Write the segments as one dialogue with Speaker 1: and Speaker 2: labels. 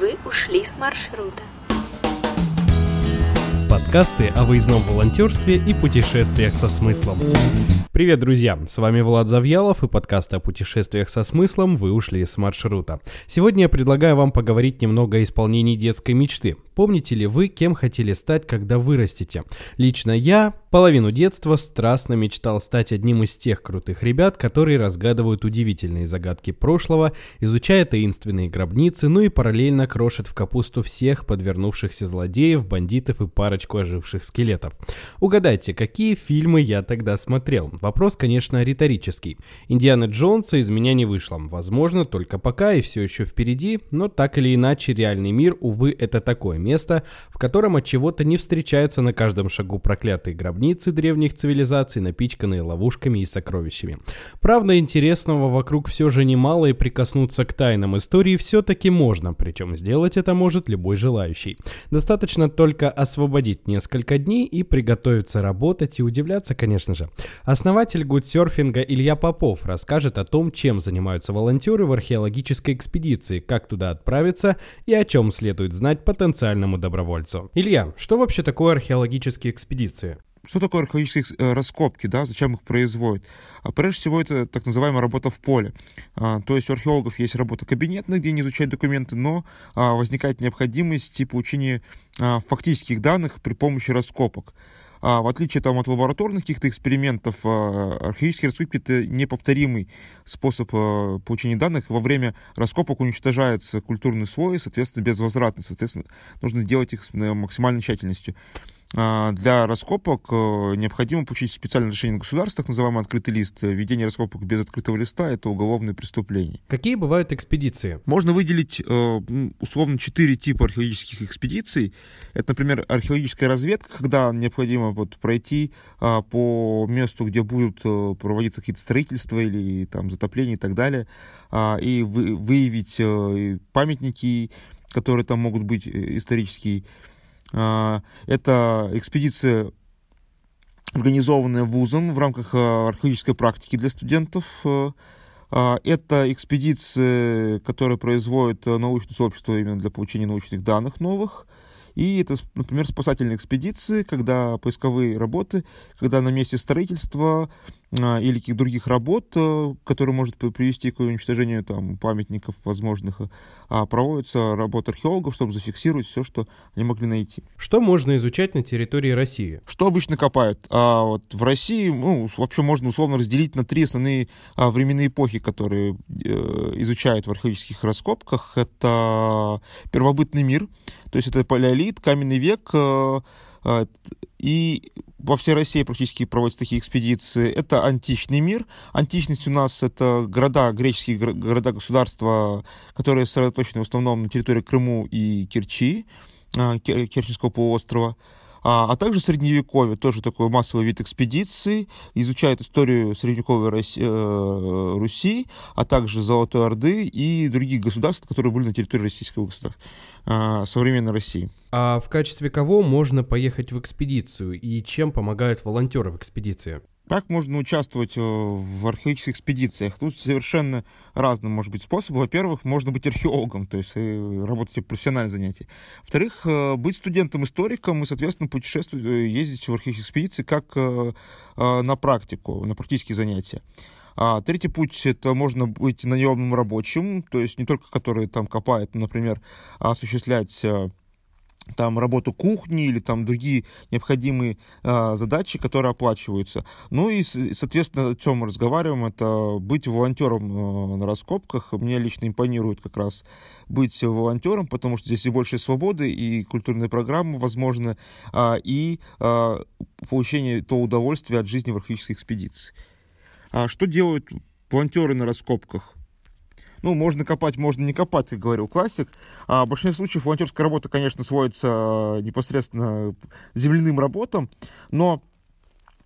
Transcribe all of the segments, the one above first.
Speaker 1: Вы ушли с маршрута.
Speaker 2: Подкасты о выездном волонтерстве и путешествиях со смыслом. Привет, друзья! С вами Влад Завьялов и подкаст о путешествиях со смыслом «Вы ушли с маршрута». Сегодня я предлагаю вам поговорить немного о исполнении детской мечты. Помните ли вы, кем хотели стать, когда вырастете? Лично я половину детства страстно мечтал стать одним из тех крутых ребят, которые разгадывают удивительные загадки прошлого, изучая таинственные гробницы, ну и параллельно крошат в капусту всех подвернувшихся злодеев, бандитов и парочку оживших скелетов. Угадайте, какие фильмы я тогда смотрел? Вопрос, конечно, риторический. Индиана Джонса из меня не вышло. Возможно, только пока и все еще впереди, но так или иначе реальный мир, увы, это такое место, в котором от чего-то не встречаются на каждом шагу проклятые гробницы древних цивилизаций, напичканные ловушками и сокровищами. Правда, интересного вокруг все же немало, и прикоснуться к тайнам истории все-таки можно, причем сделать это может любой желающий. Достаточно только освободить несколько дней и приготовиться работать и удивляться, конечно же. Основатель гудсерфинга Илья Попов расскажет о том, чем занимаются волонтеры в археологической экспедиции, как туда отправиться и о чем следует знать потенциальному добровольцу. Илья, что вообще такое археологические экспедиции?
Speaker 3: Что такое археологические э, раскопки, да, зачем их производят? А прежде всего это так называемая работа в поле. А, то есть у археологов есть работа кабинетная, где они изучают документы, но а, возникает необходимость получения а, фактических данных при помощи раскопок. А в отличие там, от лабораторных каких-то экспериментов, археологические раскопки — это неповторимый способ получения данных. Во время раскопок уничтожается культурный слой, соответственно, безвозвратно. Соответственно, нужно делать их с максимальной тщательностью. А, для раскопок э, необходимо получить специальное решение государства, так называемый открытый лист. Введение раскопок без открытого листа – это уголовное преступление.
Speaker 2: Какие бывают экспедиции?
Speaker 3: Можно выделить э, условно четыре типа археологических экспедиций. Это, например, археологическая разведка, когда необходимо вот пройти а, по месту, где будут э, проводиться какие-то строительства или там затопления и так далее, а, и выявить памятники, которые там могут быть исторические, это экспедиция, организованная вузом в рамках а, археологической практики для студентов. А, это экспедиция, которая производит научное сообщество именно для получения научных данных новых. И это, например, спасательные экспедиции, когда поисковые работы, когда на месте строительства или каких-то других работ, э, которые может привести к уничтожению там, памятников возможных, а проводится работа археологов, чтобы зафиксировать все, что они могли найти.
Speaker 2: Что можно изучать на территории России?
Speaker 3: Что обычно копают? А вот в России ну, вообще можно условно разделить на три основные а, временные эпохи, которые э, изучают в археологических раскопках. Это первобытный мир, то есть это палеолит, каменный век, э, э, и во всей России практически проводятся такие экспедиции. Это античный мир. Античность у нас это города, греческие города-государства, которые сосредоточены в основном на территории Крыму и Керчи, а, Керченского полуострова. А, а также средневековье, тоже такой массовый вид экспедиции, изучает историю средневековой Руси, э, Руси, а также Золотой Орды и других государств, которые были на территории российского государства, э, современной России.
Speaker 2: А в качестве кого можно поехать в экспедицию и чем помогают волонтеры в экспедиции?
Speaker 3: Как можно участвовать э, в археологических экспедициях? Тут совершенно разным может быть способы. Во-первых, можно быть археологом, то есть э, работать в профессиональном занятии. Во-вторых, э, быть студентом-историком и, соответственно, путешествовать, ездить в археологические экспедиции как на практику, на практические занятия. А третий путь это можно быть наемным рабочим, то есть не только который там копает, но, например, осуществлять там работу кухни или там другие необходимые э, задачи, которые оплачиваются. Ну и, соответственно, о чем мы разговариваем, это быть волонтером э, на раскопках. Мне лично импонирует как раз быть волонтером, потому что здесь и больше свободы, и культурные программы возможны, э, и э, получение то удовольствия от жизни в археологической экспедиции. А что делают волонтеры на раскопках? Ну, можно копать, можно не копать, как говорил классик. А в большинстве случаев волонтерская работа, конечно, сводится э, непосредственно земляным работам, но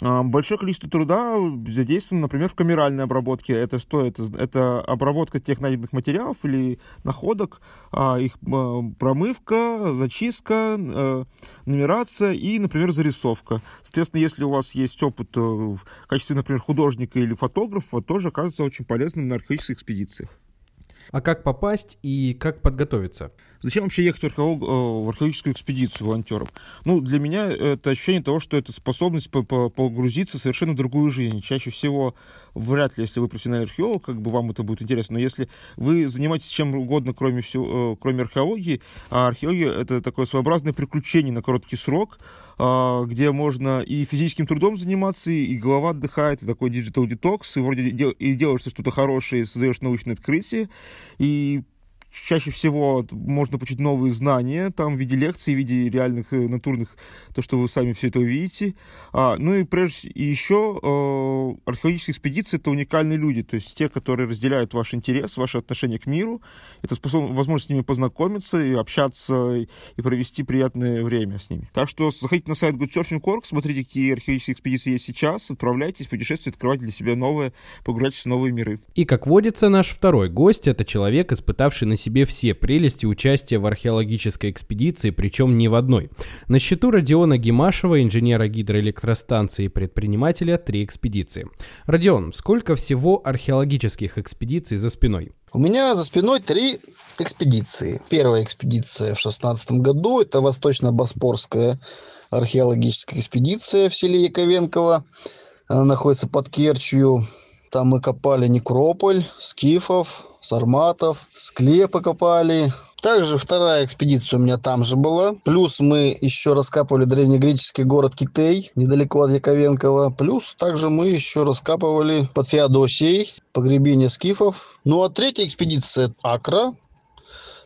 Speaker 3: Большое количество труда задействовано, например, в камеральной обработке. Это что? Это, это обработка тех найденных материалов или находок, а, их а, промывка, зачистка, э, нумерация и, например, зарисовка. Соответственно, если у вас есть опыт э, в качестве, например, художника или фотографа, тоже оказывается очень полезным на археологических экспедициях.
Speaker 2: А как попасть и как подготовиться?
Speaker 3: Зачем вообще ехать в, археолог, э, в археологическую экспедицию волонтером? Ну, для меня это ощущение того, что это способность погрузиться в совершенно другую жизнь. Чаще всего, вряд ли, если вы профессиональный археолог, как бы вам это будет интересно, но если вы занимаетесь чем угодно, кроме, всего, э, кроме археологии, а археология — это такое своеобразное приключение на короткий срок, а, где можно и физическим трудом заниматься, и голова отдыхает, и такой digital detox, и вроде и делаешь что-то хорошее, и создаешь научное открытие, и чаще всего можно получить новые знания, там в виде лекций, в виде реальных э, натурных, то, что вы сами все это увидите. А, ну и прежде и еще э, археологические экспедиции это уникальные люди, то есть те, которые разделяют ваш интерес, ваше отношение к миру. Это способ, возможность с ними познакомиться и общаться, и провести приятное время с ними. Так что заходите на сайт goodsurfing.org, смотрите, какие археологические экспедиции есть сейчас, отправляйтесь, путешествуйте, открывайте для себя новые, погружайтесь в новые миры.
Speaker 2: И, как водится, наш второй гость — это человек, испытавший на себе все прелести участия в археологической экспедиции, причем не в одной. На счету Родиона Гимашева, инженера гидроэлектростанции и предпринимателя, три экспедиции. Родион, сколько всего археологических экспедиций за спиной?
Speaker 4: У меня за спиной три экспедиции. Первая экспедиция в 2016 году, это Восточно-Боспорская археологическая экспедиция в селе Яковенково. Она находится под Керчью. Там мы копали некрополь, скифов, сарматов, склепы копали. Также вторая экспедиция у меня там же была. Плюс мы еще раскапывали древнегреческий город Китей, недалеко от Яковенкова. Плюс также мы еще раскапывали под Феодосией погребение скифов. Ну а третья экспедиция – Акра.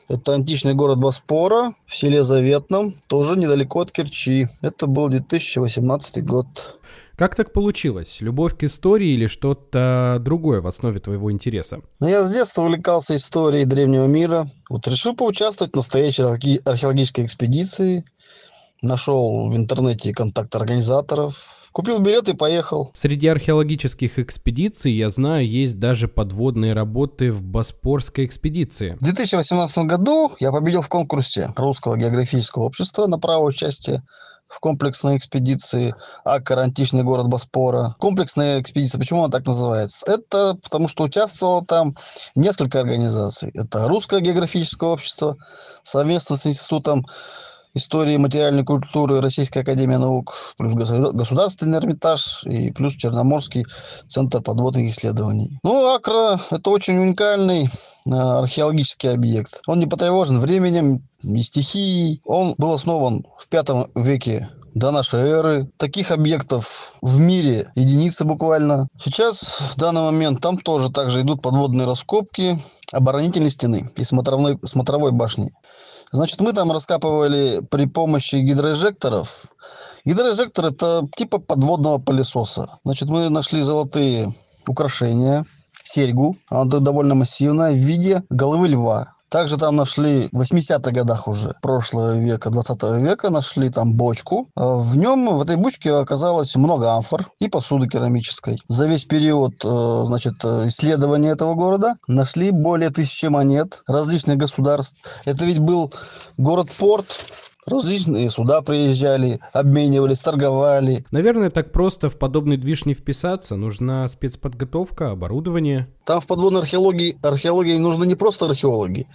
Speaker 4: Это античный город Боспора в селе Заветном, тоже недалеко от Керчи. Это был 2018 год.
Speaker 2: Как так получилось? Любовь к истории или что-то другое в основе твоего интереса?
Speaker 4: Ну, я с детства увлекался историей древнего мира. Вот решил поучаствовать в настоящей археологической экспедиции. Нашел в интернете контакт организаторов, Купил билет и поехал.
Speaker 2: Среди археологических экспедиций, я знаю, есть даже подводные работы в Боспорской экспедиции.
Speaker 4: В 2018 году я победил в конкурсе Русского географического общества на право участия в комплексной экспедиции Аккар, античный город Боспора. Комплексная экспедиция, почему она так называется? Это потому, что участвовало там несколько организаций. Это Русское географическое общество совместно с Институтом истории и материальной культуры Российской Академии Наук, плюс Государственный Эрмитаж и плюс Черноморский Центр подводных исследований. Ну, Акра – это очень уникальный э, археологический объект. Он не потревожен временем, не стихией. Он был основан в пятом веке до нашей эры. Таких объектов в мире единицы буквально. Сейчас, в данный момент, там тоже также идут подводные раскопки оборонительной стены и смотровой, смотровой башни. Значит, мы там раскапывали при помощи гидроэжекторов. Гидроэжектор – это типа подводного пылесоса. Значит, мы нашли золотые украшения, серьгу, она довольно массивная, в виде головы льва. Также там нашли в 80-х годах уже прошлого века, 20 века, нашли там бочку. А в нем, в этой бочке оказалось много амфор и посуды керамической. За весь период, э, значит, исследования этого города нашли более тысячи монет различных государств. Это ведь был город-порт, Различные суда приезжали, обменивались, торговали.
Speaker 2: Наверное, так просто в подобный движ не вписаться. Нужна спецподготовка, оборудование.
Speaker 4: Там в подводной археологии, археологии нужны не просто археологи.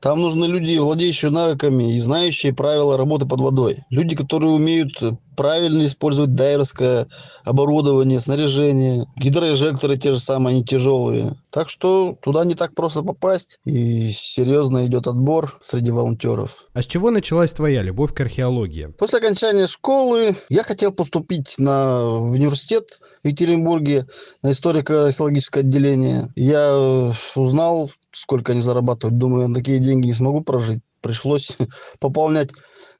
Speaker 4: Там нужны люди, владеющие навыками и знающие правила работы под водой. Люди, которые умеют правильно использовать дайверское оборудование, снаряжение. Гидроэжекторы те же самые, они тяжелые. Так что туда не так просто попасть. И серьезно идет отбор среди волонтеров.
Speaker 2: А с чего началась твоя любовь к археологии?
Speaker 4: После окончания школы я хотел поступить на в университет в Екатеринбурге на историко-археологическое отделение. Я узнал, сколько они зарабатывают. Думаю, на такие деньги не смогу прожить. Пришлось пополнять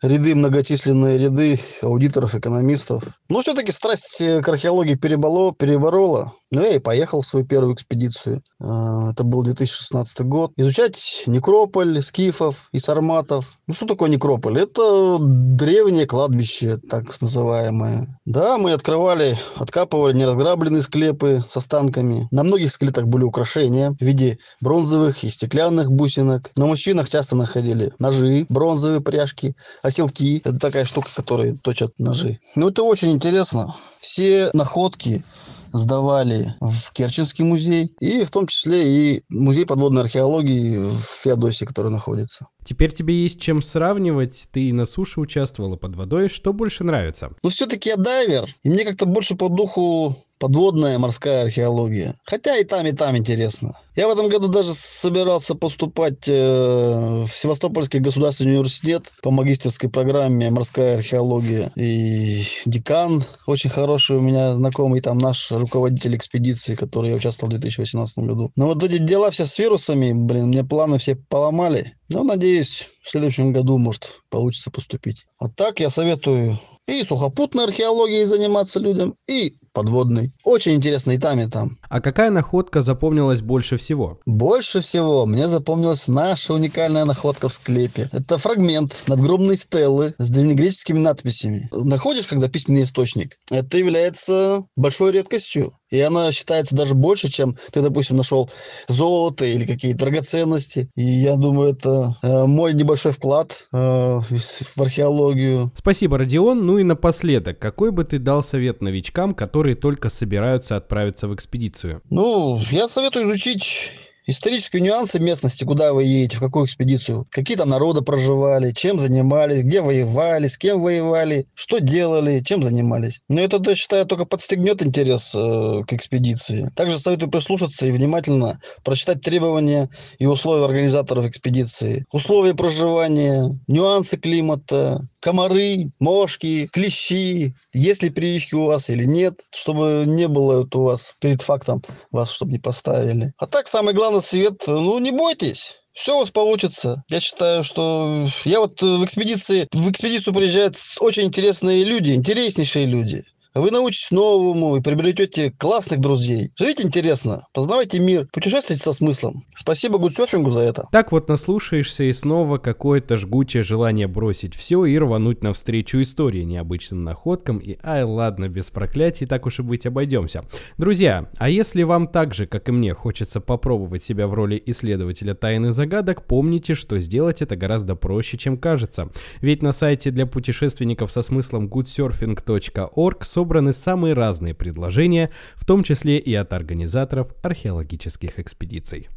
Speaker 4: ряды, многочисленные ряды аудиторов, экономистов. Но все-таки страсть к археологии переболо, переборола. Ну, я и поехал в свою первую экспедицию. А, это был 2016 год. Изучать некрополь, скифов и сарматов. Ну, что такое некрополь? Это древнее кладбище, так называемое. Да, мы открывали, откапывали неразграбленные склепы с останками. На многих скелетах были украшения в виде бронзовых и стеклянных бусинок. На мужчинах часто находили ножи, бронзовые пряжки, оселки. Это такая штука, которая точат ножи. Ну, это очень интересно. Все находки сдавали в Керченский музей, и в том числе и музей подводной археологии в Феодосии, который находится.
Speaker 2: Теперь тебе есть чем сравнивать. Ты и на суше участвовала под водой. Что больше нравится?
Speaker 4: Но все-таки я дайвер, и мне как-то больше по духу подводная морская археология. Хотя и там, и там интересно. Я в этом году даже собирался поступать э, в Севастопольский государственный университет по магистерской программе морская археология. И декан очень хороший у меня знакомый, там наш руководитель экспедиции, который я участвовал в 2018 году. Но вот эти дела все с вирусами, блин, мне планы все поломали. Но надеюсь, в следующем году, может, получится поступить. А так я советую и сухопутной археологией заниматься людям, и подводной. Очень интересно и там, и там.
Speaker 2: А какая находка запомнилась больше всего?
Speaker 4: Больше всего мне запомнилась наша уникальная находка в склепе. Это фрагмент надгробной стелы с древнегреческими надписями. Находишь, когда письменный источник, это является большой редкостью. И она считается даже больше, чем ты, допустим, нашел золото или какие-то драгоценности. И я думаю, это э, мой небольшой вклад э, в археологию.
Speaker 2: Спасибо, Родион. Ну и напоследок, какой бы ты дал совет новичкам, которые только собираются отправиться в экспедицию?
Speaker 4: Ну, я советую изучить исторические нюансы местности, куда вы едете, в какую экспедицию, какие там народы проживали, чем занимались, где воевали, с кем воевали, что делали, чем занимались. Но это, я считаю, только подстегнет интерес э, к экспедиции. Также советую прислушаться и внимательно прочитать требования и условия организаторов экспедиции, условия проживания, нюансы климата, комары, мошки, клещи, есть ли прививки у вас или нет, чтобы не было вот у вас перед фактом вас, чтобы не поставили. А так, самое главное, совет, ну, не бойтесь. Все у вас получится. Я считаю, что я вот в экспедиции, в экспедицию приезжают очень интересные люди, интереснейшие люди. Вы научитесь новому и приобретете классных друзей. Живите интересно, познавайте мир, путешествуйте со смыслом. Спасибо гудсерфингу за это.
Speaker 2: Так вот наслушаешься и снова какое-то жгучее желание бросить все и рвануть навстречу истории, необычным находкам и ай ладно, без проклятий, так уж и быть обойдемся. Друзья, а если вам так же, как и мне, хочется попробовать себя в роли исследователя тайны загадок, помните, что сделать это гораздо проще, чем кажется. Ведь на сайте для путешественников со смыслом goodsurfing.org собраны самые разные предложения, в том числе и от организаторов археологических экспедиций.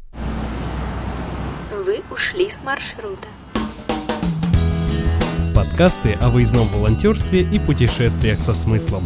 Speaker 1: Вы ушли с маршрута.
Speaker 2: Подкасты о выездном волонтерстве и путешествиях со смыслом.